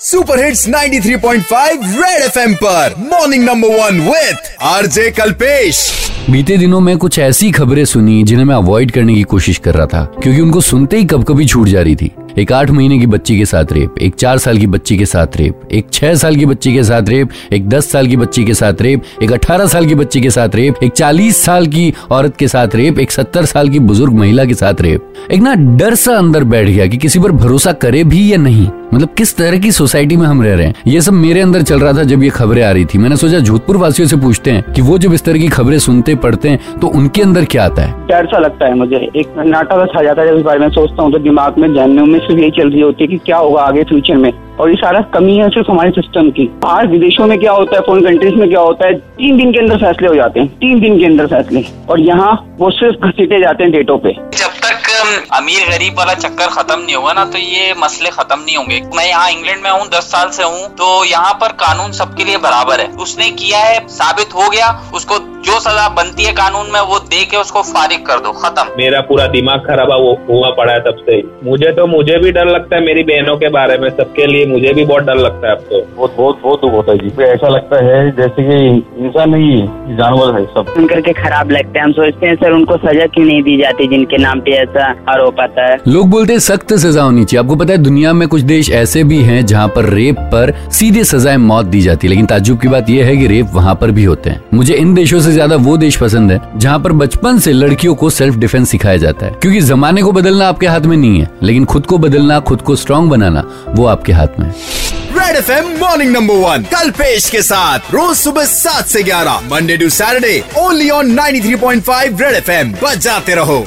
Super hits 93.5 red FM पर। Morning number one with RJ Kalpesh बीते दिनों में कुछ ऐसी खबरें सुनी जिन्हें मैं अवॉइड करने की कोशिश कर रहा था, क्योंकि उनको सुनते ही कब कभी छूट जा रही थी। एक आठ महीने की बच्ची के साथ रेप, एक चार साल की बच्ची के साथ रेप, एक छह साल की बच्ची के साथ रेप, एक दस साल की बच्ची के साथ रेप, एक अठारह साल की बच्ची के साथ रेप, एक चालीस साल की औरत के साथ रेप, एक सत्तर साल की बुज़ुर्ग महिला के साथ रेप। एक ना डर सा अंदर बैठ गया कि किसी पर भरोसा करे भी या नहीं। मतलब किस तरह की सोसाइटी में हम रह रहे हैं? ये सब मेरे अंदर चल रहा था जब ये खबरें आ रही थी। मैंने सोचा जोधपुर वासियों से पूछते हैं कि वो जब इस तरह की खबरें सुनते, पढ़ते हैं तो उनके अंदर क्या आता है? डर सा लगता है मुझे? एक नाटा सा छा जाता है जब इस बारे में सोचता हूँ तो दिमाग में, जहन में सिर्फ़ यही चल रही होती है की क्या होगा आगे फ्यूचर में। और ये सारा कमी है सिर्फ़ हमारे सिस्टम की। आज विदेशों में क्या होता है फॉरन कंट्रीज़ में क्या होता है, तीन दिन के अंदर फैसले हो जाते हैं, तीन दिन के अंदर फैसले। और यहाँ वो सिर्फ़ घसीटे जाते हैं डेटों पे। तक अमीर गरीब वाला चक्कर खत्म नहीं होगा ना तो ये मसले खत्म नहीं होंगे। मैं यहाँ इंग्लैंड में हूँ दस साल से हूँ तो यहाँ पर कानून सबके लिए बराबर है। उसने किया है साबित हो गया उसको जो सजा बनती है कानून में वो दे के उसको फारिग कर दो खत्म। मेरा पूरा दिमाग खराब वो हुआ पड़ा है तब से। मुझे तो मुझे भी डर लगता है मेरी बहनों के बारे में सबके लिए मुझे भी बहुत डर लगता है अब तो। बहुत बहुत बहुत होता है जी। ऐसा लगता है जैसे कि इंसान नहीं है जानवर है सब। सुन करके खराब लगता है हम सोचते हैं सर उनको सजा क्यों नहीं दी जाती जिनके नाम पे ऐसा आरोप आता है। लोग बोलते हैं सख्त सजा होनी चाहिए। आपको पता है दुनिया में कुछ देश ऐसे भी हैं जहाँ पर रेप पर सीधे सजाएँ मौत दी जाती है। लेकिन ताजुब की बात यह है कि रेप वहाँ पर भी होते हैं। मुझे इन देशों से ज़्यादा वो देश पसंद है जहाँ पर बचपन से लड़कियों को सेल्फ डिफेंस सिखाया जाता है। क्योंकि जमाने को बदलना आपके हाथ में नहीं है लेकिन खुद को बदलना खुद को स्ट्रांग बनाना वो आपके हाथ में है। Red F M morning number one Kalpesh के साथ रोज सुबह सात से ग्यारह Monday to Saturday only on 93.5 red F M बजाते रहो।